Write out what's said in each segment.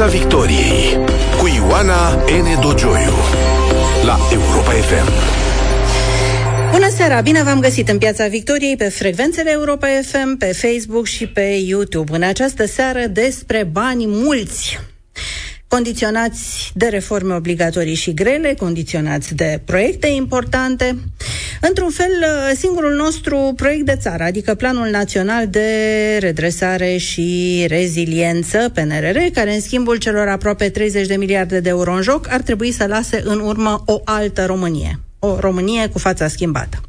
Piața Victoriei cu Ioana N. Dogioiu la Europa FM. Bună seara! Bine v-am găsit în Piața Victoriei pe frecvențele Europa FM, pe Facebook și pe YouTube. În această seară despre bani mulți condiționați de reforme obligatorii și grele, condiționați de proiecte importante. Într-un fel, singurul nostru proiect de țară, adică Planul Național de Redresare și Reziliență, PNRR, care în schimbul celor aproape 30 de miliarde de euro în joc, ar trebui să lase în urmă o altă Românie. O Românie cu fața schimbată.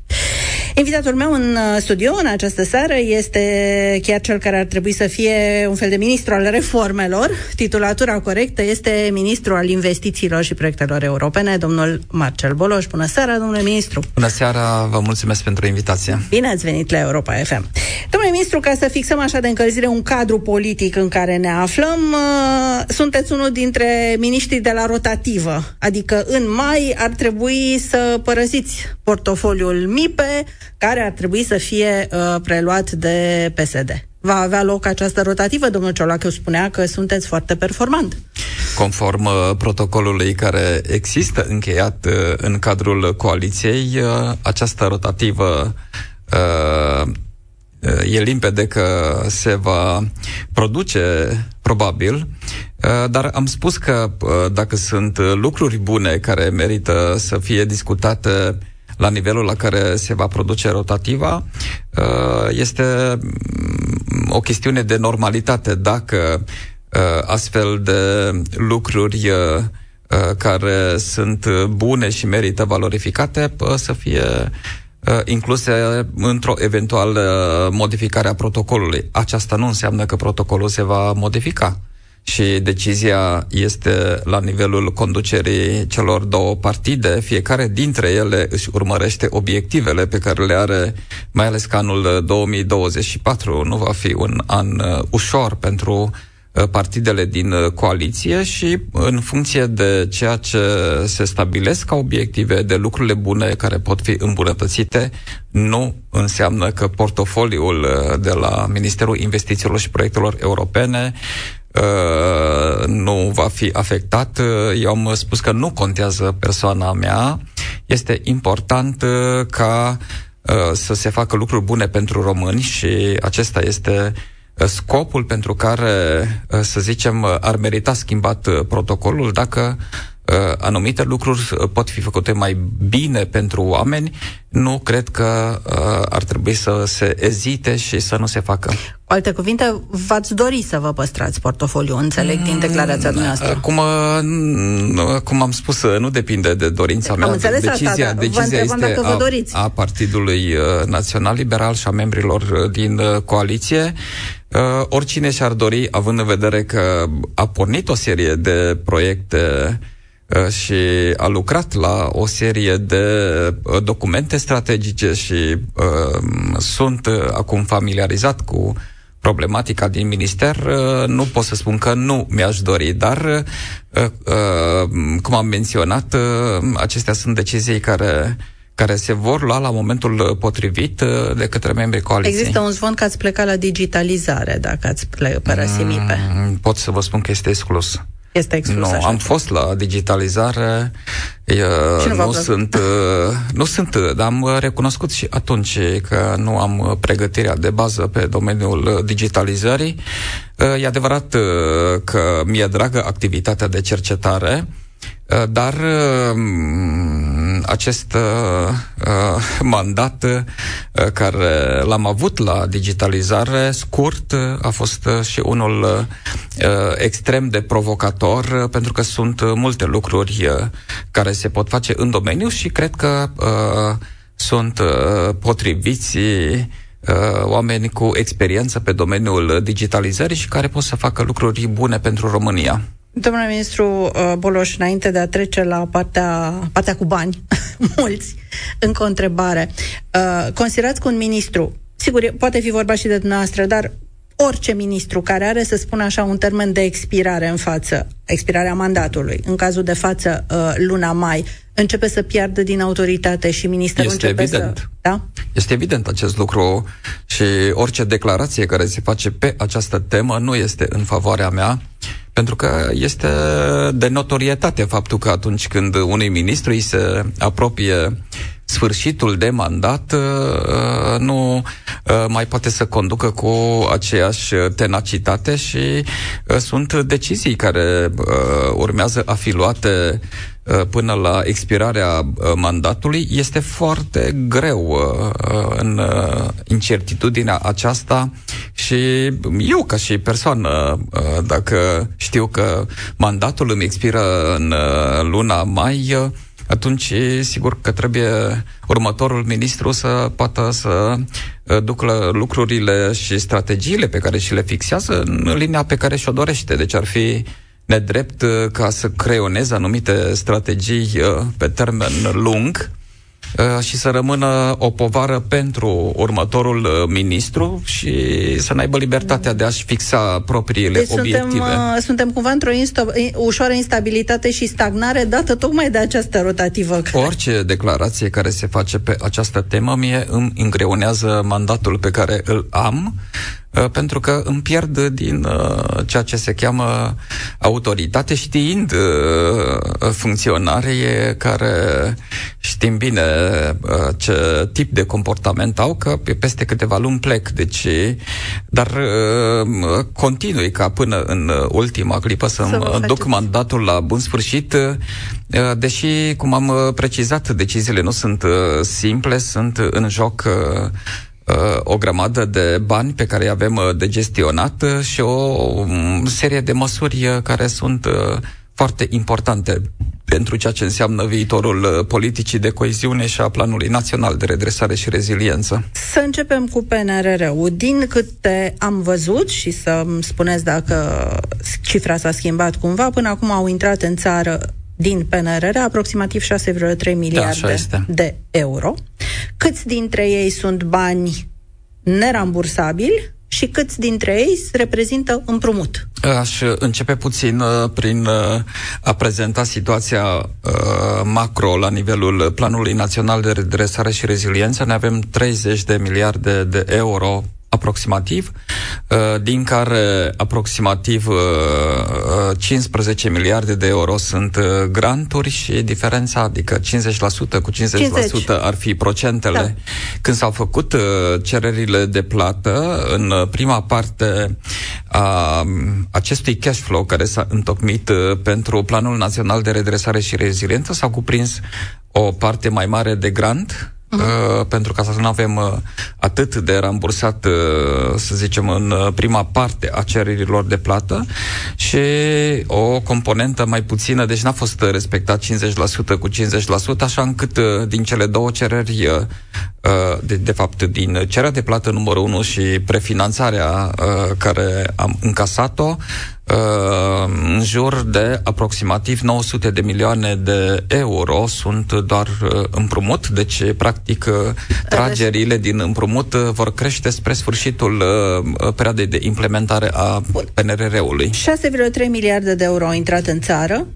Invitatul meu în uh, studio în această seară este chiar cel care ar trebui să fie un fel de ministru al reformelor. Titulatura corectă este ministru al investițiilor și proiectelor europene, domnul Marcel Boloș. Bună seara, domnule ministru! Bună seara, vă mulțumesc pentru invitație. Bine ați venit la Europa FM. Domnule ministru, ca să fixăm așa de încălzire un cadru politic în care ne aflăm, uh, sunteți unul dintre miniștrii de la rotativă, adică în mai ar trebui să părăsiți portofoliul MIPE, care ar trebui să fie uh, preluat de PSD. Va avea loc această rotativă? Domnul Ciolacu spunea că sunteți foarte performant. Conform uh, protocolului care există încheiat uh, în cadrul coaliției, uh, această rotativă uh, uh e limpede că se va produce probabil, uh, dar am spus că uh, dacă sunt lucruri bune care merită să fie discutate la nivelul la care se va produce rotativa, uh, este mm, o chestiune de normalitate. Dacă uh, astfel de lucruri uh, care sunt bune și merită valorificate să fie incluse într-o eventuală modificare a protocolului. Aceasta nu înseamnă că protocolul se va modifica și decizia este la nivelul conducerii celor două partide. Fiecare dintre ele își urmărește obiectivele pe care le are, mai ales că anul 2024 nu va fi un an uh, ușor pentru uh, partidele din uh, coaliție și în funcție de ceea ce se stabilesc ca obiective, de lucrurile bune care pot fi îmbunătățite, nu înseamnă că portofoliul de la Ministerul Investițiilor și Proiectelor Europene Uh, nu va fi afectat. Uh, eu am spus că nu contează persoana mea. Este important uh, ca uh, să se facă lucruri bune pentru români și acesta este uh, scopul pentru care, uh, să zicem, ar merita schimbat protocolul dacă uh, anumite lucruri uh, pot fi făcute mai bine pentru oameni, nu cred că uh, ar trebui să se ezite și să nu se facă. Cu alte cuvinte, v-ați dori să vă păstrați portofoliu, înțeleg din declarația mm, dumneavoastră. Cum, uh, cum am spus, uh, nu depinde de dorința mea. Am înțeles decizia, asta, da. decizia este dacă vă doriți. A, a Partidului Național Liberal și a membrilor din coaliție. Uh, oricine și-ar dori, având în vedere că a pornit o serie de proiecte Uh, și a lucrat la o serie de uh, documente strategice și uh, sunt uh, acum familiarizat cu problematica din minister, uh, nu pot să spun că nu mi-aș dori, dar, uh, uh, cum am menționat, uh, acestea sunt decizii care care se vor lua la momentul potrivit de către membrii coaliției. Există un zvon că ați plecat la digitalizare dacă ați părăsit MIPE. Mm, pot să vă spun că este exclus. Este exclus Nu, așa am fost la digitalizare. Uh, nu, sunt, uh, nu sunt, dar am recunoscut și atunci că nu am pregătirea de bază pe domeniul digitalizării. Uh, e adevărat uh, că mi-e dragă activitatea de cercetare, uh, dar uh, acest uh, uh, mandat uh, care l-am avut la digitalizare scurt uh, a fost uh, și unul uh, extrem de provocator uh, pentru că sunt uh, multe lucruri uh, care se pot face în domeniu și cred că uh, sunt uh, potriviți uh, oameni cu experiență pe domeniul digitalizării și care pot să facă lucruri bune pentru România. Domnule ministru uh, Boloș, înainte de a trece la partea, partea cu bani, mulți, încă o întrebare. Uh, considerați că un ministru, sigur, poate fi vorba și de dumneavoastră, dar orice ministru care are, să spun așa, un termen de expirare în față, expirarea mandatului, în cazul de față uh, luna mai, începe să piardă din autoritate și ministerul este începe evident. să... Da? Este evident acest lucru și orice declarație care se face pe această temă nu este în favoarea mea pentru că este de notorietate faptul că atunci când unui ministru îi se apropie sfârșitul de mandat uh, nu uh, mai poate să conducă cu aceeași tenacitate și uh, sunt decizii care urmează a fi luate până la expirarea mandatului, este foarte greu în incertitudinea aceasta și eu ca și persoană, dacă știu că mandatul îmi expiră în luna mai, atunci sigur că trebuie următorul ministru să poată să uh, ducă lucrurile și strategiile pe care și le fixează în linia pe care și-o dorește. Deci ar fi nedrept uh, ca să creioneze anumite strategii uh, pe termen lung Uh, și să rămână o povară pentru următorul uh, ministru și să n-aibă libertatea de a-și fixa propriile deci obiective. Suntem, uh, suntem cumva într-o insto- ușoară instabilitate și stagnare dată tocmai de această rotativă. Orice declarație care se face pe această temă mie îmi îngreunează mandatul pe care îl am Uh, pentru că îmi pierd din uh, ceea ce se cheamă autoritate, știind uh, funcționarii care știm bine ce tip de comportament au, că peste câteva luni plec. Deci, dar continui ca până în ultima clipă să-mi să duc mandatul la bun sfârșit, deși, cum am precizat, deciziile nu sunt simple, sunt în joc o grămadă de bani pe care îi avem uh, de gestionat uh, și o um, serie de măsuri uh, care sunt foarte importante pentru ceea ce înseamnă viitorul politicii de coeziune și a Planului Național de Redresare și Reziliență. Să începem cu PNRR-ul. Din câte am văzut și să-mi spuneți dacă cifra s-a schimbat cumva, până acum au intrat în țară din PNRR aproximativ 6,3 miliarde da, de euro. Câți dintre ei sunt bani nerambursabili și câți dintre ei reprezintă împrumut? Aș începe puțin uh, prin uh, a prezenta situația uh, macro la nivelul Planului Național de Redresare și Reziliență. Ne avem 30 de miliarde de euro aproximativ, uh, din care aproximativ 15 uh, uh, miliarde de euro sunt granturi și diferența, adică 50% cu 50%, 50. ar fi procentele. Da. Când s-au făcut cererile de plată, în prima parte a acestui cash flow care s-a întocmit pentru Planul Național de Redresare și Reziliență, s-au cuprins o parte mai mare de grant, uh-huh. pentru ca să nu avem uh, atât de rambursat, uh, să zicem, în uh, prima parte a cererilor de plată și o componentă mai puțină, deci n-a fost respectat 50% cu 50%, așa încât din cele două cereri, de, de fapt, din cererea de plată numărul 1 și prefinanțarea care am încasat-o, Uh, în jur de aproximativ 900 de milioane de euro sunt doar uh, împrumut, deci practic uh, tragerile din împrumut vor crește spre sfârșitul perioadei de implementare a PNRR-ului. 6,3 miliarde de euro au intrat în țară,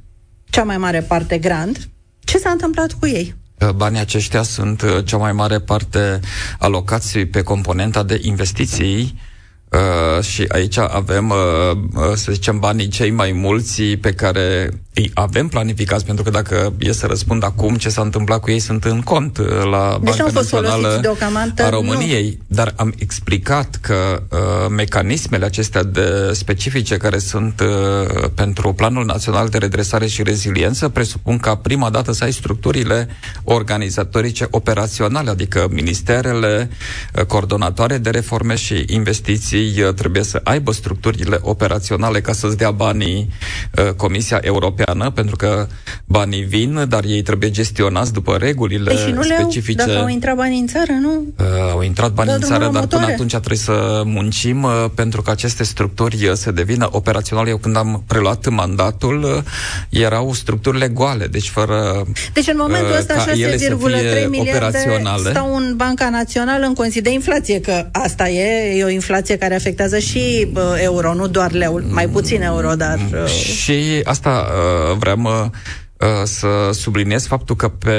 cea mai mare parte grant. Ce s-a întâmplat cu ei? Banii aceștia sunt cea mai mare parte alocați pe componenta de investiții Uh, și aici avem, uh, uh, să zicem, banii cei mai mulți pe care îi avem planificați, pentru că dacă e să răspund acum ce s-a întâmplat cu ei, sunt în cont uh, la deci Banca Națională a României. Nu. Dar am explicat că uh, mecanismele acestea de specifice care sunt uh, pentru Planul Național de Redresare și Reziliență presupun ca prima dată să ai structurile organizatorice operaționale, adică ministerele, uh, coordonatoare de reforme și investiții uh, trebuie să aibă structurile operaționale ca să-ți dea banii uh, Comisia Europeană Europeană, pentru că banii vin, dar ei trebuie gestionați după regulile păi și nu specifice. Le-au, dacă au intrat banii în țară, nu? Uh, au intrat banii în țară, dar până atunci trebuie să muncim uh, pentru că aceste structuri uh, să devină operaționale. Eu când am preluat mandatul, uh, erau structurile goale, deci fără Deci în momentul uh, ăsta 6,3 miliarde stau în Banca Națională în consider de inflație, că asta e, e o inflație care afectează și uh, euro, nu doar leu, mai puțin euro, dar... Uh... Și asta uh, vreau uh, să subliniez faptul că pe,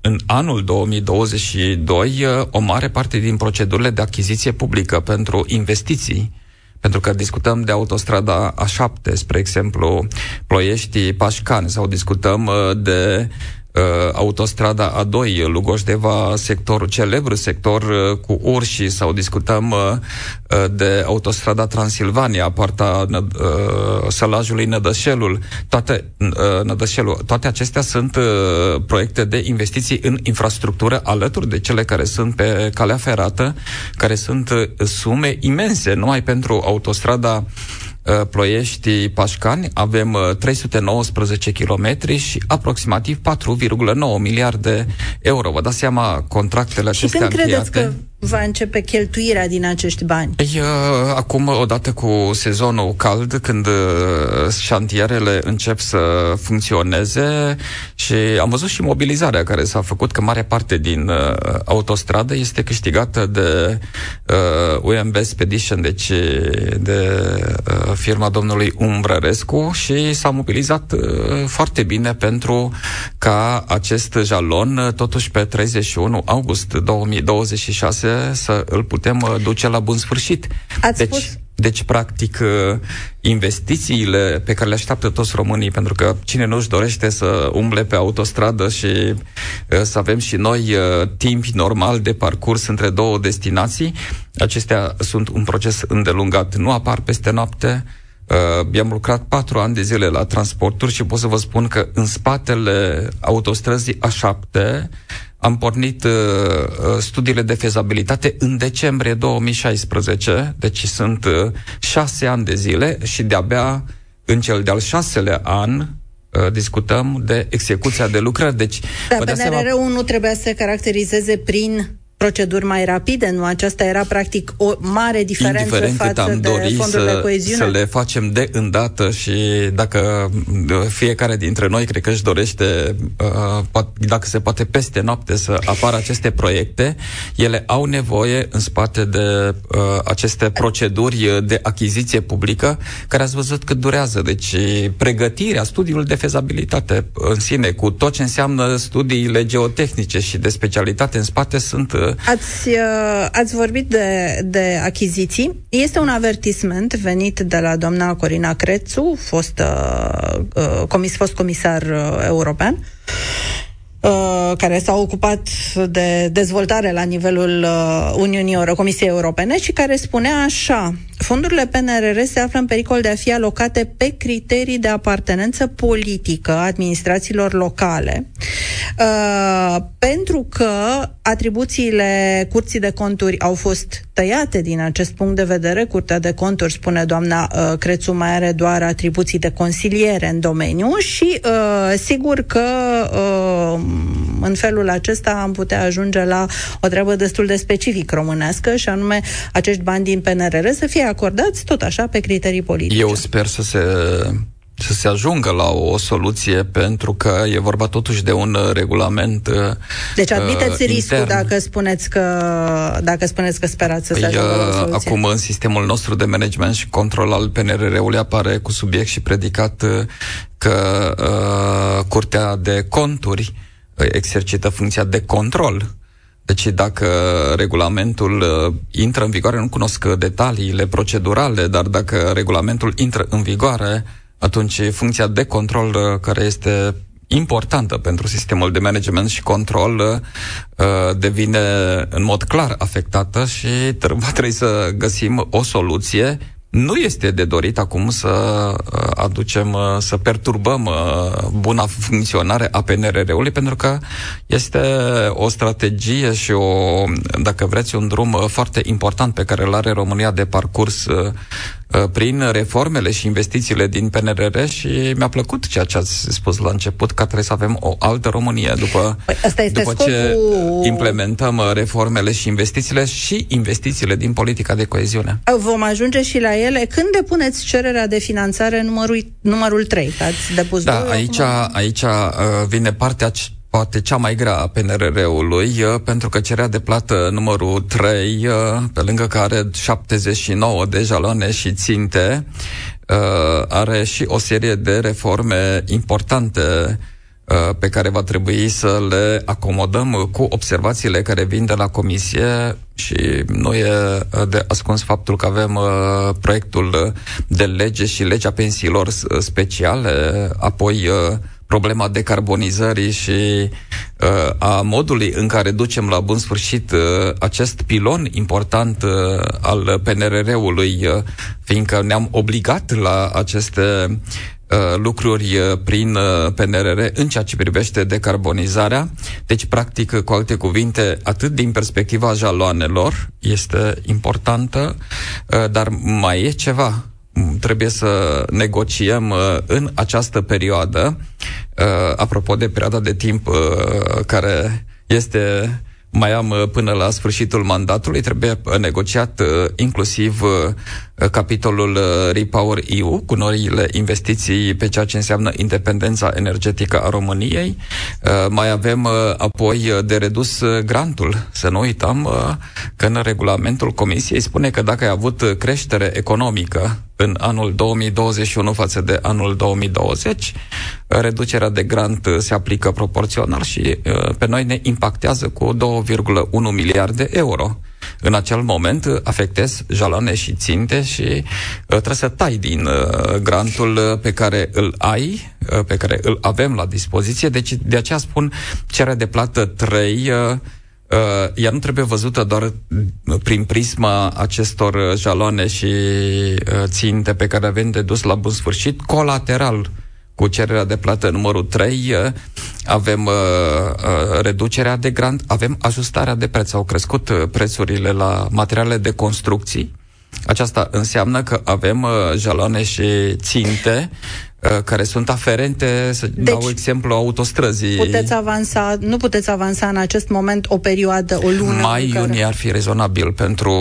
în anul 2022 uh, o mare parte din procedurile de achiziție publică pentru investiții pentru că discutăm de autostrada A7, spre exemplu, Ploiești-Pașcani, sau discutăm de uh, autostrada A2, Lugoș-Deva, sector, celebru sector uh, cu urși, sau discutăm uh, uh, de autostrada Transilvania, partea uh, sălajului Nădășelul, toate, uh, Nădășelul, toate acestea sunt uh, proiecte de investiții în infrastructură alături de cele care sunt pe calea ferată, care sunt uh, sume imense, numai pentru autostrada uh, Uh, Ploiești-Pașcani avem 319 uh, km și aproximativ 4,9 miliarde euro. Vă dați seama contractele acestea Și când credeți că va începe cheltuirea din acești bani? Păi, uh, acum, odată cu sezonul cald, când uh, șantierele încep să funcționeze și am văzut și mobilizarea care s-a făcut, că mare parte din uh, autostradă este câștigată de uh, UMB Expedition, deci de uh, firma domnului Umbrărescu și s-a mobilizat uh, foarte bine pentru ca acest jalon, uh, totuși pe 31 august 2026, să îl putem uh, duce la bun sfârșit. Ați deci, spus... deci, practic, uh, investițiile pe care le așteaptă toți românii, pentru că cine nu își dorește să umble pe autostradă și uh, să avem și noi timp normal de parcurs între două destinații, acestea sunt un proces îndelungat. Nu apar peste noapte, Uh, am lucrat patru ani de zile la transporturi și pot să vă spun că în spatele autostrăzii A7 am pornit uh, uh, studiile de fezabilitate în decembrie 2016, deci sunt uh, șase ani de zile și de-abia în cel de-al șaselea an uh, discutăm de execuția de lucrări. Deci, da, PNRR-ul seama... nu trebuia să se caracterizeze prin proceduri mai rapide, nu? Aceasta era practic o mare diferență Indiferent față am de fondurile să, de coeziune. să le facem de îndată și dacă fiecare dintre noi cred că își dorește, uh, dacă se poate peste noapte să apară aceste proiecte, ele au nevoie în spate de uh, aceste proceduri de achiziție publică, care ați văzut cât durează. Deci pregătirea, studiul de fezabilitate în sine, cu tot ce înseamnă studiile geotehnice și de specialitate în spate, sunt uh, Ați, uh, ați vorbit de, de achiziții. Este un avertisment venit de la doamna Corina Crețu, fost, uh, uh, comis, fost comisar uh, european, uh, care s-a ocupat de dezvoltare la nivelul uh, Uniunii Euro, Comisiei Europene și care spunea așa, fondurile PNRR se află în pericol de a fi alocate pe criterii de apartenență politică a administrațiilor locale, uh, pentru că atribuțiile Curții de Conturi au fost tăiate din acest punct de vedere. Curtea de Conturi, spune doamna uh, Crețu, mai are doar atribuții de consiliere în domeniu și uh, sigur că uh, în felul acesta am putea ajunge la o treabă destul de specific românească și anume acești bani din PNRR să fie acordați tot așa pe criterii politice. Eu sper să se să se ajungă la o soluție, pentru că e vorba totuși de un uh, regulament uh, Deci admiteți uh, riscul intern. dacă spuneți că dacă spuneți că sperați să se păi, ajungă la o uh, soluție. Acum în sistemul nostru de management și control al PNRR-ului apare cu subiect și predicat că uh, Curtea de Conturi exercită funcția de control. Deci dacă regulamentul uh, intră în vigoare, nu cunosc detaliile procedurale, dar dacă regulamentul intră în vigoare, atunci funcția de control uh, care este importantă pentru sistemul de management și control uh, devine în mod clar afectată și va trebui să găsim o soluție nu este de dorit acum să uh, aducem, uh, să perturbăm uh, buna funcționare a PNRR-ului, pentru că este o strategie și o, dacă vreți, un drum foarte important pe care îl are România de parcurs Uh, prin reformele și investițiile din PNRR și mi-a plăcut ceea ce ați spus la început, că trebuie să avem o altă Românie după, păi asta este după scopul... ce implementăm uh, reformele și investițiile și investițiile din politica de coeziune. Vom ajunge și la ele. Când depuneți cererea de finanțare numărul, numărul 3? Ați depus da, aici, aici uh, vine partea poate cea mai grea a PNRR-ului, uh, pentru că cerea de plată numărul 3, uh, pe lângă care 79 de jaloane și ținte, uh, are și o serie de reforme importante uh, pe care va trebui să le acomodăm cu observațiile care vin de la Comisie și nu e de ascuns faptul că avem proiectul de lege și legea pensiilor speciale, apoi problema decarbonizării și uh, a modului în care ducem la bun sfârșit uh, acest pilon important uh, al PNRR-ului, uh, fiindcă ne-am obligat la aceste uh, lucruri uh, prin uh, PNRR în ceea ce privește decarbonizarea. Deci, practic, cu alte cuvinte, atât din perspectiva jaloanelor este importantă, dar mai e ceva trebuie să negociem uh, în această perioadă, uh, apropo de perioada de timp uh, care este mai am până la sfârșitul mandatului, trebuie negociat inclusiv capitolul Repower EU cu noile investiții pe ceea ce înseamnă independența energetică a României. Mai avem apoi de redus grantul. Să nu uităm că în regulamentul Comisiei spune că dacă ai avut creștere economică în anul 2021 față de anul 2020. Reducerea de grant se aplică proporțional și uh, pe noi ne impactează cu 2,1 miliarde euro. În acel moment afectez jaloane și ținte și uh, trebuie să tai din uh, grantul pe care îl ai, pe care îl avem la dispoziție. Deci de aceea spun cererea de plată 3 Uh, ea nu trebuie văzută doar prin prisma acestor jaloane și uh, ținte pe care avem de dus la bun sfârșit, colateral cu cererea de plată numărul 3, uh, avem uh, uh, reducerea de grant, avem ajustarea de preț. Au crescut uh, prețurile la materiale de construcții. Aceasta înseamnă că avem uh, jaloane și ținte Uh, care sunt aferente, să deci, dau exemplu, autostrăzii. Puteți avansa, nu puteți avansa în acest moment o perioadă, o lună? Mai iunie care... ar fi rezonabil pentru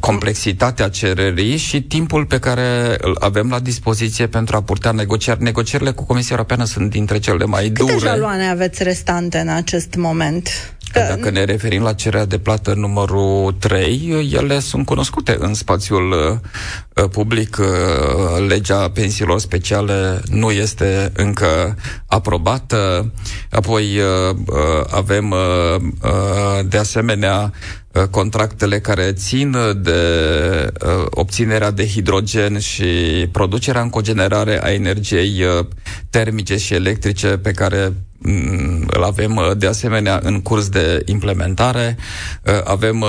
complexitatea cererii și timpul pe care îl avem la dispoziție pentru a purta negocieri. Negocierile cu Comisia Europeană sunt dintre cele mai Câte dure. Câte jaloane aveți restante în acest moment? Că... Dacă ne referim la cererea de plată numărul 3, ele sunt cunoscute în spațiul uh, public. Uh, legea pensiilor speciale nu este încă aprobată. Apoi uh, uh avem uh, uh, de asemenea uh, contractele care țin de uh, obținerea de hidrogen și producerea în cogenerare a energiei uh, termice și electrice pe care Mm, îl avem uh, de asemenea în curs de implementare. Uh, avem uh,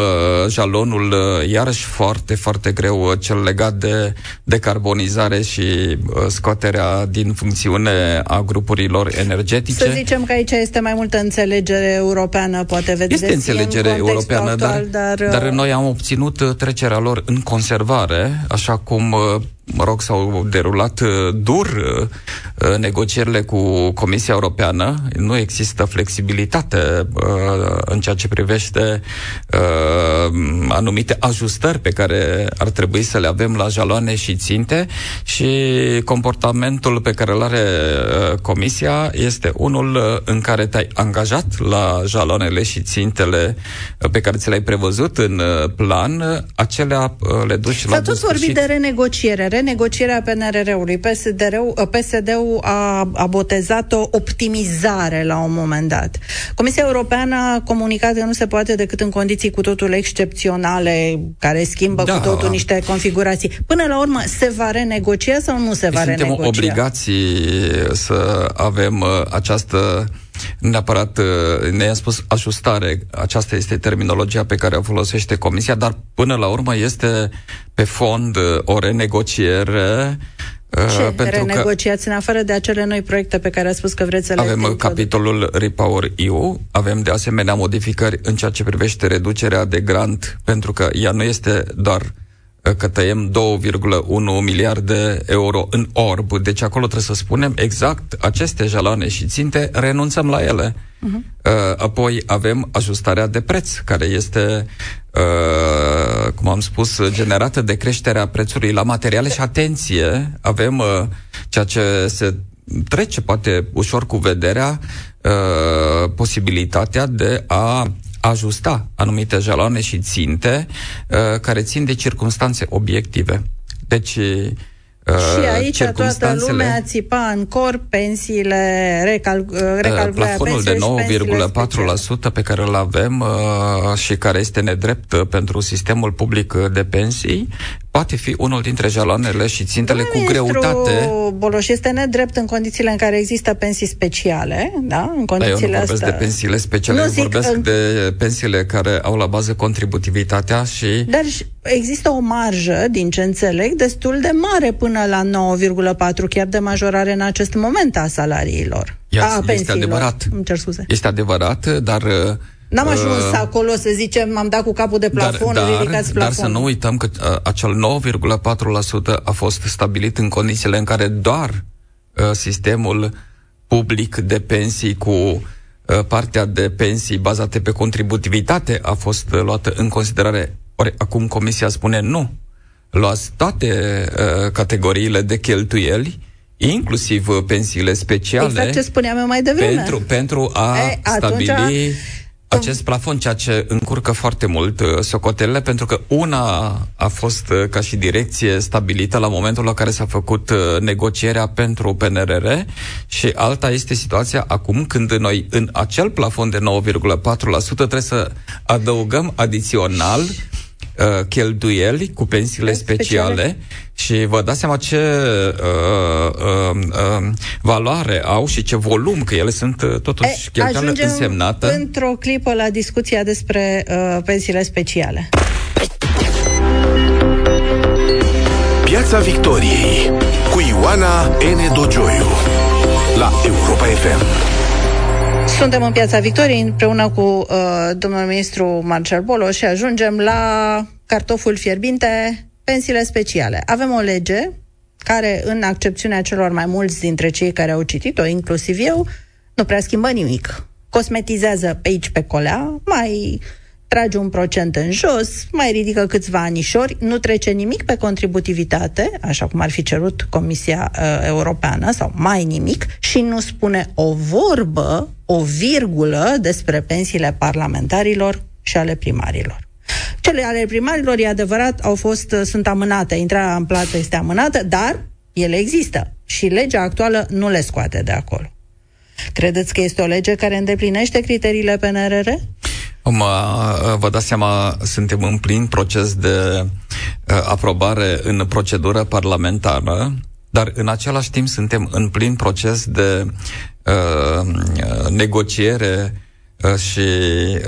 jalonul iarăși foarte, foarte greu, cel legat de decarbonizare și scoaterea din funcțiune a grupurilor energetice. Să zicem că aici este mai multă înțelegere europeană, poate vedeți. Este înțelegere în europeană, actual, dar, dar, dar noi am obținut trecerea lor în conservare, așa cum mă rog, s-au derulat uh, dur uh, uh, negocierile cu Comisia Europeană. Nu există flexibilitate în ceea ce privește anumite ajustări pe care ar trebui să le avem la jaloane și ținte și comportamentul pe care îl are Comisia este unul în care te-ai angajat la jaloanele și țintele pe care ți le-ai prevăzut în plan, acelea le duci la S-a tot vorbit de renegociere renegocierea PNRR-ului. PSD-ul, PSD-ul a, a botezat o optimizare la un moment dat. Comisia Europeană a comunicat că nu se poate decât în condiții cu totul excepționale, care schimbă da. cu totul niște configurații. Până la urmă, se va renegocia sau nu se va Suntem renegocia? Suntem obligați să avem uh, această neapărat uh, ne-a spus ajustare, aceasta este terminologia pe care o folosește Comisia, dar până la urmă este pe fond uh, o renegociere uh, ce? pentru renegociați că în afară de acele noi proiecte pe care a spus că vreți să le Avem capitolul Repower EU, avem de asemenea modificări în ceea ce privește reducerea de grant, pentru că ea nu este doar că tăiem 2,1 miliarde euro în orb. Deci acolo trebuie să spunem exact aceste jaloane și ținte, renunțăm la ele. Uh-huh. Apoi avem ajustarea de preț, care este, uh, cum am spus, generată de creșterea prețului la materiale și atenție, avem uh, ceea ce se trece poate ușor cu vederea, posibilitatea de a ajusta anumite jaloane și ținte uh, care țin de circunstanțe obiective. Deci, și aici toată lumea țipa în corp pensiile, recal, recalcularea Plafonul de 9,4% pe care îl avem uh, și care este nedrept pentru sistemul public de pensii poate fi unul dintre jaloanele și țintele cu greutate. Boloș este nedrept în condițiile în care există pensii speciale, da? În condițiile da, eu nu vorbesc astea... de pensiile speciale, nu, zic, vorbesc în... de pensiile care au la bază contributivitatea și... Dar există o marjă, din ce înțeleg, destul de mare până la 9,4, chiar de majorare în acest moment a salariilor. Iar, a este adevărat. Îmi cer scuze. Este adevărat, dar uh, N-am ajuns uh, acolo să zicem, m-am dat cu capul de plafon, dar, ridicați plafon. Dar să nu uităm că uh, acel 9,4% a fost stabilit în condițiile în care doar uh, sistemul public de pensii cu uh, partea de pensii bazate pe contributivitate a fost uh, luată în considerare. Ori acum Comisia spune nu. Luați toate uh, categoriile de cheltuieli inclusiv uh, pensiile speciale. Exact ce spuneam eu mai devreme. Pentru, pentru a e, stabili atunci acest plafon, ceea ce încurcă foarte mult uh, socotelele, pentru că una a fost uh, ca și direcție stabilită la momentul la care s-a făcut uh, negocierea pentru PNRR și alta este situația acum când noi în acel plafon de 9,4% trebuie să adăugăm adițional uh, cheltuieli cu pensiile speciale, speciale și vă dați seama ce uh, uh, uh, valoare au și ce volum, că ele sunt uh, totuși cheltuiale însemnată. într-o clipă la discuția despre uh, pensiile speciale. Piața Victoriei cu Ioana N. Dogioiu la Europa FM. Suntem în Piața Victoriei împreună cu uh, domnul ministru Marcel Bolo și ajungem la cartoful fierbinte, pensiile speciale. Avem o lege care, în accepțiunea celor mai mulți dintre cei care au citit-o, inclusiv eu, nu prea schimbă nimic. Cosmetizează pe aici, pe colea, mai trage un procent în jos, mai ridică câțiva anișori, nu trece nimic pe contributivitate, așa cum ar fi cerut Comisia uh, Europeană, sau mai nimic, și nu spune o vorbă, o virgulă despre pensiile parlamentarilor și ale primarilor. Cele ale primarilor, e adevărat, au fost, uh, sunt amânate, intrarea în plată este amânată, dar ele există și legea actuală nu le scoate de acolo. Credeți că este o lege care îndeplinește criteriile PNRR? Mă, vă dați seama, suntem în plin proces de uh, aprobare în procedură parlamentară, dar în același timp suntem în plin proces de uh, negociere uh, și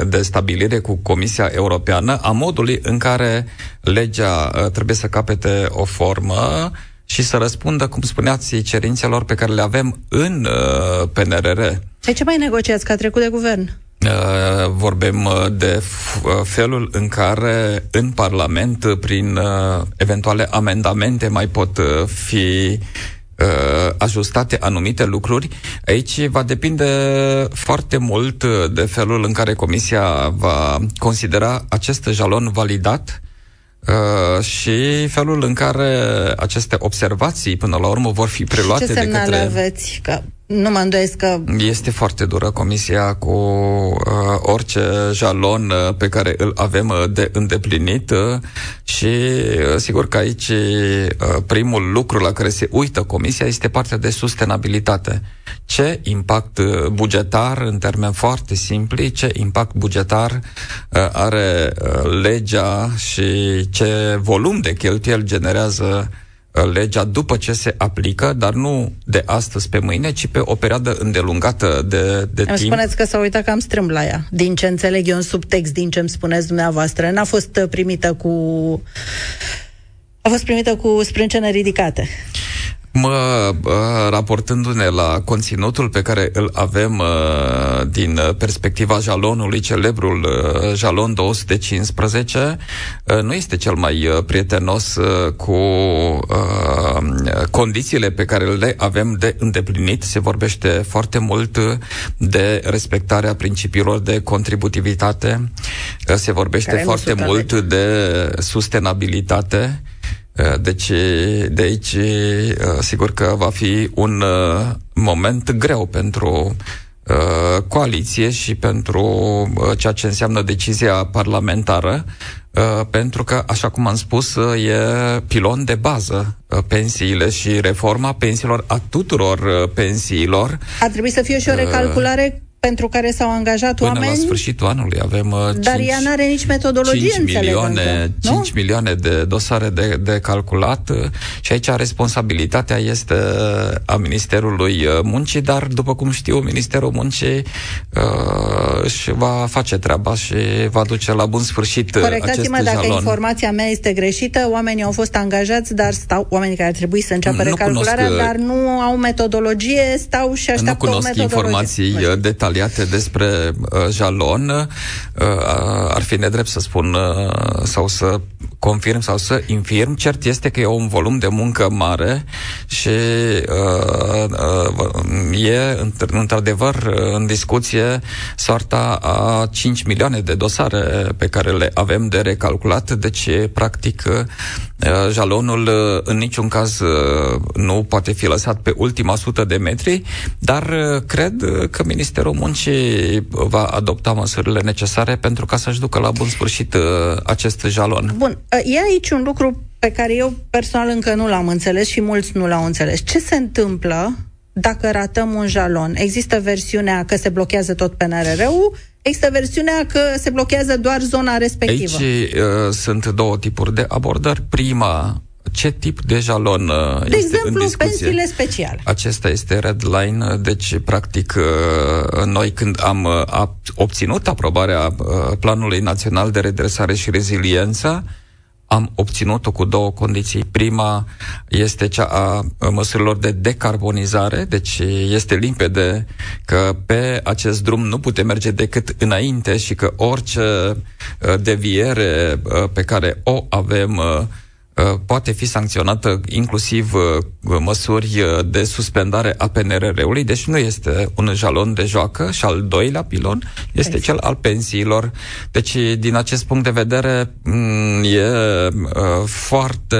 de stabilire cu Comisia Europeană a modului în care legea uh, trebuie să capete o formă și să răspundă, cum spuneați, cerințelor pe care le avem în uh, PNRR. De ce mai negociați? Că a trecut de guvern. Uh, vorbim uh, de uh, felul în care în Parlament, prin eventuale amendamente, mai pot fi ajustate anumite lucruri. Aici va depinde foarte mult de felul în care Comisia va considera acest jalon validat Uh, și felul în care aceste observații, până la urmă, vor fi preluate Ce de către... aveți? Că nu mă îndoiesc că... Este foarte dură comisia cu uh, orice jalon uh, pe care îl avem uh, de îndeplinit uh, și uh, sigur că aici uh, primul lucru la care se uită comisia este partea de sustenabilitate. Ce impact uh, bugetar, în termeni foarte simpli, ce impact bugetar uh, are uh, legea și ce volum de cheltuieli generează Uh, legea după ce se aplică, dar nu de astăzi pe mâine, ci pe o perioadă îndelungată de, de îmi timp. spuneți că s-a uitat cam strâmb la ea. Din ce înțeleg eu în subtext, din ce îmi spuneți dumneavoastră, n-a fost primită cu... A fost primită cu sprâncene ridicate. Mă, raportându-ne la conținutul pe care îl avem uh, din perspectiva jalonului, celebrul uh, jalon 215, uh, nu este cel mai prietenos cu condițiile pe care le avem de îndeplinit. Se vorbește foarte mult de respectarea principiilor de contributivitate, se vorbește foarte mult de sustenabilitate, Uh, deci, de aici, uh, sigur că va fi un uh, moment greu pentru coaliție și pentru ceea ce înseamnă decizia parlamentară. Uh, pentru că, așa cum am spus, uh, e pilon de bază uh, pensiile și reforma pensiilor a tuturor pensiilor. Ar trebui să fie și o recalculare pentru care s-au angajat Până oameni. la sfârșitul anului avem uh, Dar 5, ea nu are nici metodologie, 5 milioane, 5 milioane de dosare de, de calculat uh, și aici responsabilitatea este uh, a Ministerului Muncii, dar după cum știu, Ministerul Muncii uh, își va face treaba și va duce la bun sfârșit Corectați-mă acest dacă jalon. informația mea este greșită, oamenii au fost angajați, dar stau, oamenii care ar trebui să înceapă nu recalcularea, cunosc, dar nu au metodologie, stau și așteaptă nu cunosc o metodologie. informații detaliate detaliate despre uh, jalon, uh, ar fi nedrept să spun uh, sau să confirm sau să infirm. Cert este că e un volum de muncă mare și uh, uh, e într-adevăr în discuție soarta a 5 milioane de dosare pe care le avem de recalculat, deci practic uh, jalonul uh, în niciun caz uh, nu poate fi lăsat pe ultima sută de metri, dar uh, cred că Ministerul Muncii va adopta măsurile necesare pentru ca să-și ducă la bun sfârșit uh, acest jalon. Bun, e aici un lucru pe care eu personal încă nu l-am înțeles și mulți nu l-au înțeles. Ce se întâmplă dacă ratăm un jalon? Există versiunea că se blochează tot PNRR-ul, există versiunea că se blochează doar zona respectivă. Aici uh, sunt două tipuri de abordări. Prima, ce tip de jalon uh, de este exemplu, în discuție. pensiile speciale. Acesta este red line, uh, deci, practic, uh, noi când am obținut aprobarea Planului Național de Redresare și Reziliență, am obținut-o cu două condiții. Prima este cea a măsurilor de decarbonizare, deci este limpede că pe acest drum nu putem merge decât înainte și că orice deviere pe care o avem Uh, poate fi sancționată inclusiv uh, măsuri uh, de suspendare a PNRR-ului, deci nu este un jalon de joacă și al doilea pilon este cel al pensiilor. Deci, din acest punct de vedere, mm, e foarte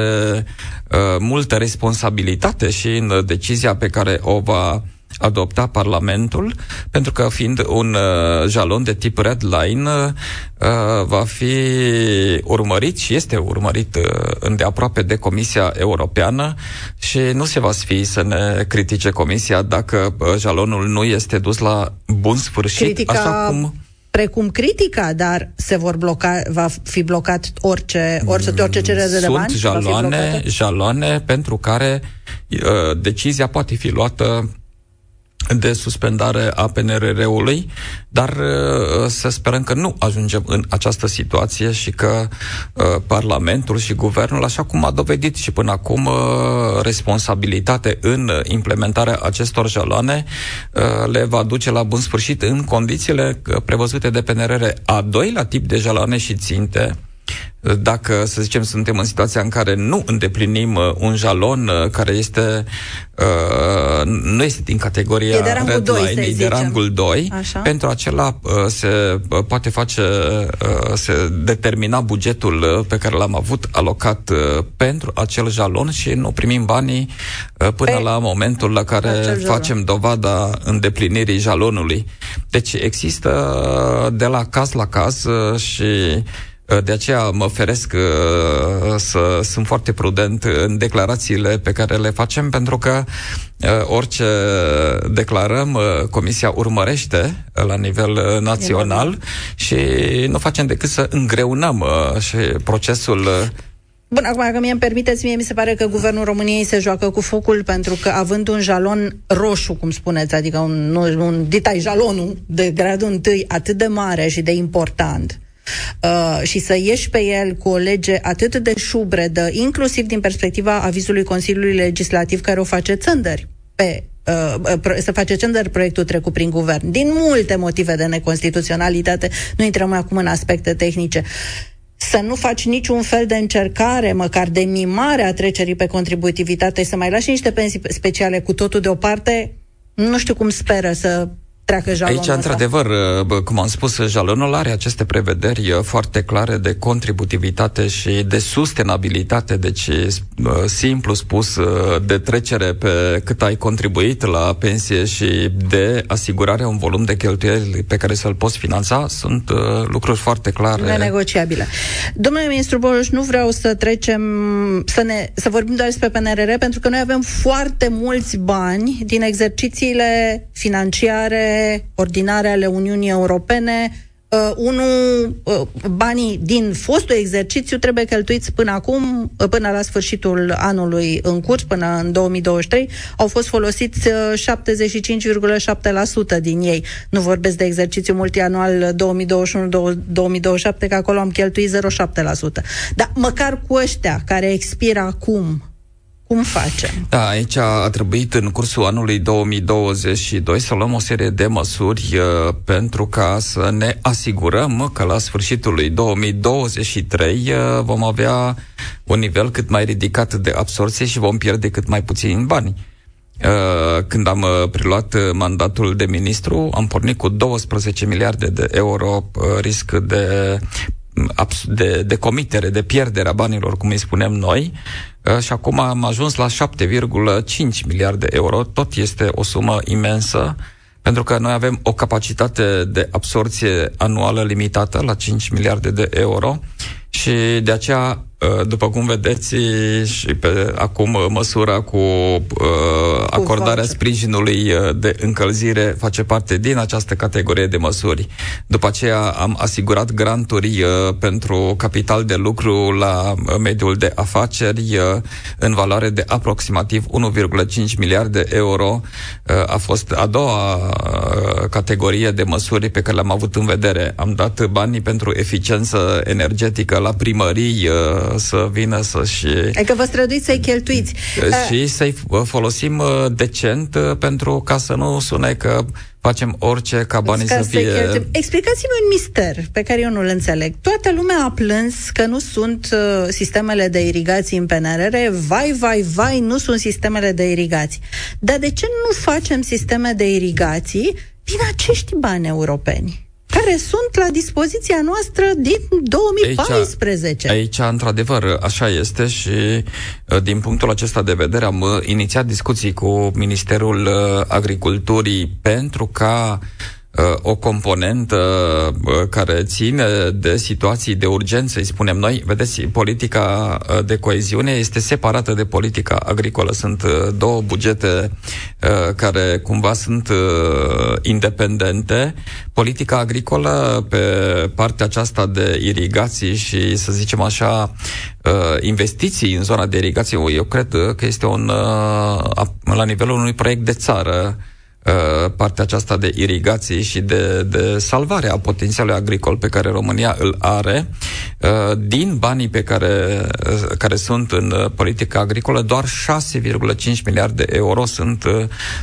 multă responsabilitate și în decizia pe care o va adopta Parlamentul, pentru că fiind un uh, jalon de tip red line, uh, va fi urmărit și este urmărit uh, îndeaproape de Comisia Europeană și nu se va sfi să ne critique Comisia dacă uh, jalonul nu este dus la bun sfârșit, Critica... așa cum precum critica, dar se vor bloca, va fi blocat orice, orice, orice cerere de Sunt bani? jaloane, jaloane pentru care uh, decizia poate fi luată de suspendare a PNRR-ului, dar uh, să sperăm că nu ajungem în această situație și că uh, Parlamentul și Guvernul, așa cum a dovedit și până acum uh, responsabilitate în implementarea acestor jaloane, le va duce la bun sfârșit în condițiile prevăzute de PNRR. A doilea tip de jaloane și ținte, dacă, să zicem, suntem în situația în care nu îndeplinim uh, un jalon uh, care este uh, nu este din categoria e de rangul red 2, line, e de rangul 2, Așa. pentru acela uh, se uh, poate face, uh, se determina bugetul uh, pe care l-am avut alocat uh, pentru acel jalon și nu primim banii uh, până pe la momentul la care facem dovada îndeplinirii jalonului. Deci există uh, de la caz la caz uh, și Uh, de aceea mă feresc uh, să sunt foarte prudent în declarațiile pe care le facem, pentru că uh, orice declarăm, Comisia urmărește la nivel național și nu facem decât să îngreunăm și procesul Bun, acum, dacă mie îmi permiteți, mie mi se pare că Guvernul României se joacă cu focul pentru că având un jalon roșu, cum spuneți, adică un, un ditai jalonul de gradul întâi atât de mare și de important, uh, și să ieși pe el cu o lege atât de șubredă, inclusiv din perspectiva avizului Consiliului Legislativ care o face țândări pe uh, să face cender proiectul trecut prin guvern, din multe motive de neconstituționalitate, nu intrăm acum în aspecte tehnice, să nu faci niciun fel de încercare, măcar de mimare a trecerii pe contributivitate, să mai lași niște pensii speciale cu totul deoparte, nu știu cum speră să treacă jalonul Aici, într-adevăr, cum am spus, jalonul are aceste prevederi foarte clare de contributivitate și de sustenabilitate, deci simplu spus, de trecere pe cât ai contribuit la pensie și de asigurarea un volum de cheltuieli pe care să-l poți finanța, sunt lucruri foarte clare. Nenegociabile. Domnule ministru Boloș, nu vreau să trecem, să, ne, să vorbim doar despre PNRR, pentru că noi avem foarte mulți bani din exercițiile financiare ordinare ale Uniunii Europene, uh, unul, uh, banii din fostul exercițiu trebuie cheltuiți până acum, uh, până la sfârșitul anului în curs, până în 2023, au fost folosiți uh, 75,7% din ei. Nu vorbesc de exercițiu multianual 2021-2027, că acolo am cheltuit 0,7%. Dar măcar cu ăștia care expiră acum, cum facem? Da, aici a trebuit în cursul anului 2022 să luăm o serie de măsuri uh, pentru ca să ne asigurăm că la sfârșitul lui 2023 uh, vom avea un nivel cât mai ridicat de absorție și vom pierde cât mai puțini bani. Uh, când am uh, preluat uh, mandatul de ministru, am pornit cu 12 miliarde de euro uh, risc de de, de comitere, de pierdere a banilor, cum îi spunem noi, uh, și acum am ajuns la 7,5 miliarde de euro. Tot este o sumă imensă, pentru că noi avem o capacitate de absorție anuală limitată la 5 miliarde de euro și de aceea Uh, după cum vedeți, și pe acum uh, măsura cu uh, acordarea cu sprijinului uh, de încălzire face parte din această categorie de măsuri. După aceea am asigurat granturi uh, pentru capital de lucru la mediul de afaceri uh, în valoare de aproximativ 1,5 miliarde de euro. Uh, a fost a doua uh, categorie de măsuri pe care le-am avut în vedere. Am dat banii pentru eficiență energetică la primării uh, să vină să-și... Adică vă străduiți să-i cheltuiți. Și să-i folosim uh, decent uh, pentru ca să nu sune că facem orice ca banii ca să fie... Explicați-mi un mister pe care eu nu-l înțeleg. Toată lumea a plâns că nu sunt uh, sistemele de irigații în PNRR. Vai, vai, vai, nu sunt sistemele de irigații. Dar de ce nu facem sisteme de irigații din acești bani europeni? Care sunt la dispoziția noastră din 2014. Aici, aici într-adevăr, așa este și uh, din punctul acesta de vedere am uh, inițiat discuții cu Ministerul uh, Agriculturii pentru ca o componentă care ține de situații de urgență, îi spunem noi. Vedeți, politica de coeziune este separată de politica agricolă. Sunt două bugete care cumva sunt independente. Politica agricolă pe partea aceasta de irigații și, să zicem așa, investiții în zona de irigație, eu cred că este un, la nivelul unui proiect de țară Uh, partea aceasta de irigații și de, de salvare a potențialului agricol pe care România îl are, uh, din banii pe care, uh, care sunt în politica agricolă, doar 6,5 miliarde de euro sunt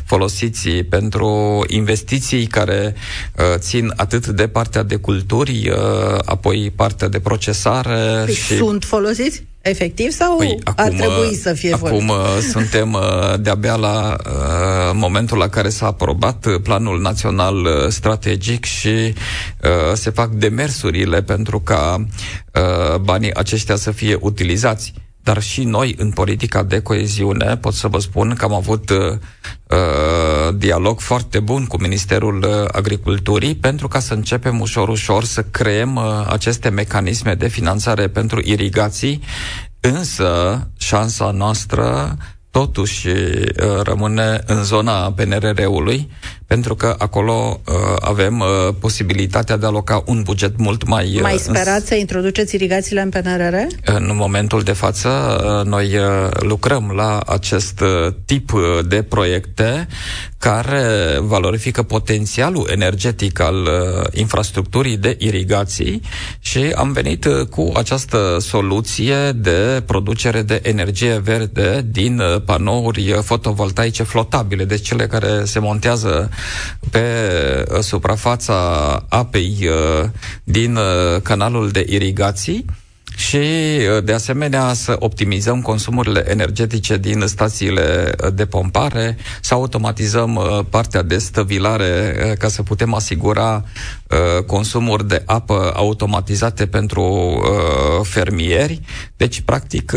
folosiți pentru investiții care țin atât de partea de culturi, apoi partea de procesare. Păi și... Sunt folosiți? Efectiv sau păi, acum, ar trebui să fie Acum folosit? Uh, suntem uh, de-abia la uh, momentul la care s-a aprobat planul național uh, strategic și uh, se fac demersurile pentru ca uh, banii aceștia să fie utilizați dar și noi în politica de coeziune pot să vă spun că am avut uh, uh, dialog foarte bun cu Ministerul uh, Agriculturii pentru ca să începem ușor, ușor să creăm uh, aceste mecanisme de finanțare pentru irigații, însă șansa noastră totuși uh, rămâne în zona PNRR-ului, pentru că acolo uh, avem uh, posibilitatea de a aloca un buget mult mai... Uh, mai sperați să introduceți irigațiile în PNRR? În momentul de față, uh, noi uh, lucrăm la acest uh, tip uh, de proiecte care valorifică potențialul energetic al uh, infrastructurii de irigații și am venit uh, cu această soluție de producere de energie verde din uh, panouri fotovoltaice flotabile, deci cele care se montează pe uh, suprafața apei uh, din uh, canalul de irigații și, uh, de asemenea, să optimizăm consumurile energetice din stațiile uh, de pompare, să automatizăm uh, partea de stăvilare ca să putem asigura consumuri de apă automatizate pentru fermieri. Deci, practic,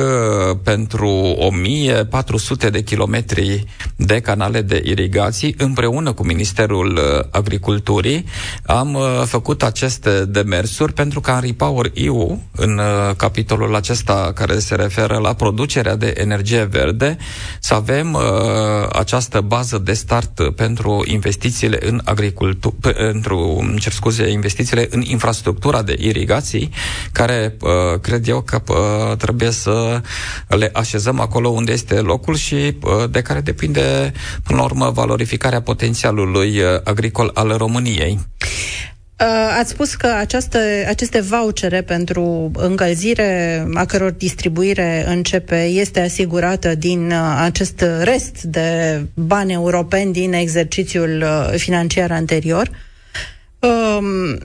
pentru 1400 de kilometri de canale de irigații, împreună cu Ministerul Agriculturii, am făcut aceste demersuri pentru ca în Repower EU, în capitolul acesta care se referă la producerea de energie verde, să avem uh, această bază de start pentru investițiile în agricultură, pentru, cer scuze, investițiile în infrastructura de irigații, care uh, cred eu că uh, trebuie să le așezăm acolo unde este locul și uh, de care depinde, până la urmă, valorificarea potențialului uh, agricol al României. Uh, ați spus că această, aceste vouchere pentru încălzire, a căror distribuire începe, este asigurată din uh, acest rest de bani europeni din exercițiul uh, financiar anterior. Um,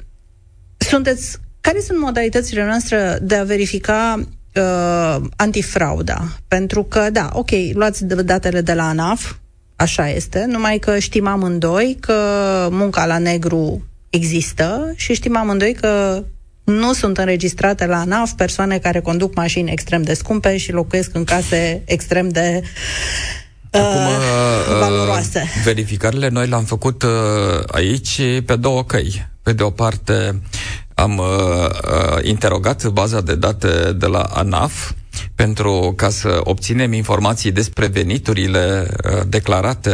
sunteți, care sunt modalitățile noastre de a verifica uh, antifrauda? Pentru că, da, ok, luați datele de la ANAF, așa este, numai că știm amândoi că munca la negru există și știm amândoi că nu sunt înregistrate la ANAF persoane care conduc mașini extrem de scumpe și locuiesc în case extrem de uh, Acum, uh, valoroase. Verificările noi le-am făcut uh, aici pe două căi. Pe de o parte, am uh, uh, interogat baza de date de la ANAF pentru ca să obținem informații despre veniturile uh, declarate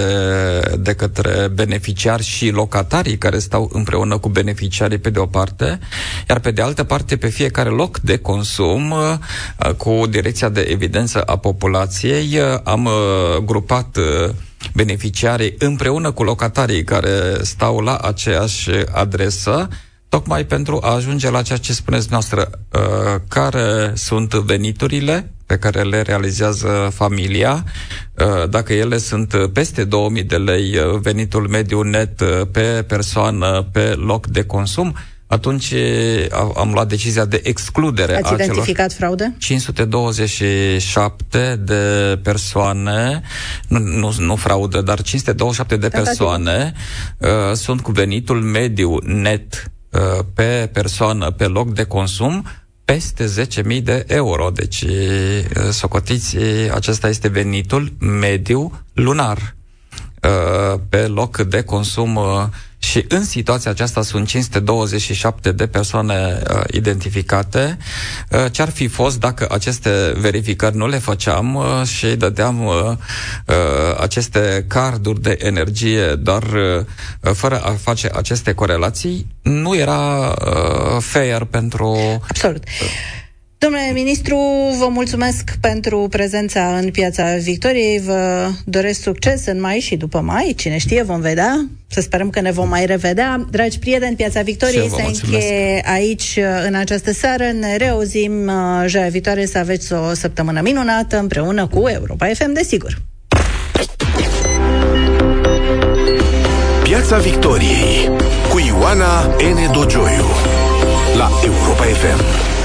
de către beneficiari și locatarii care stau împreună cu beneficiarii pe de o parte, iar pe de altă parte pe fiecare loc de consum uh, cu Direcția de Evidență a Populației uh, am grupat beneficiarii împreună cu locatarii care stau la aceeași adresă tocmai pentru a ajunge la ceea ce spuneți noastră, uh, care sunt veniturile pe care le realizează familia, uh, dacă ele sunt peste 2000 de lei uh, venitul mediu net uh, pe persoană, pe loc de consum, atunci am luat decizia de excludere Ați a identificat fraude? 527 de persoane, nu, nu, nu fraudă, dar 527 de persoane uh, sunt cu venitul mediu net uh, pe persoană, pe loc de consum, peste 10.000 de euro. Deci, socotiți, acesta este venitul mediu lunar pe loc de consum și în situația aceasta sunt 527 de persoane uh, identificate. Uh, ce-ar fi fost dacă aceste verificări nu le făceam uh, și dădeam uh, uh, aceste carduri de energie doar uh, fără a face aceste corelații? Nu era uh, fair pentru... Absolut. Uh, Domnule ministru, vă mulțumesc pentru prezența în Piața Victoriei. Vă doresc succes în mai și după mai. Cine știe, vom vedea. Să sperăm că ne vom mai revedea. Dragi prieteni, Piața Victoriei se încheie aici în această seară. Ne reauzim uh, joia viitoare să aveți o săptămână minunată împreună cu Europa FM, desigur. Piața Victoriei cu Ioana N. Dogioiu la Europa FM.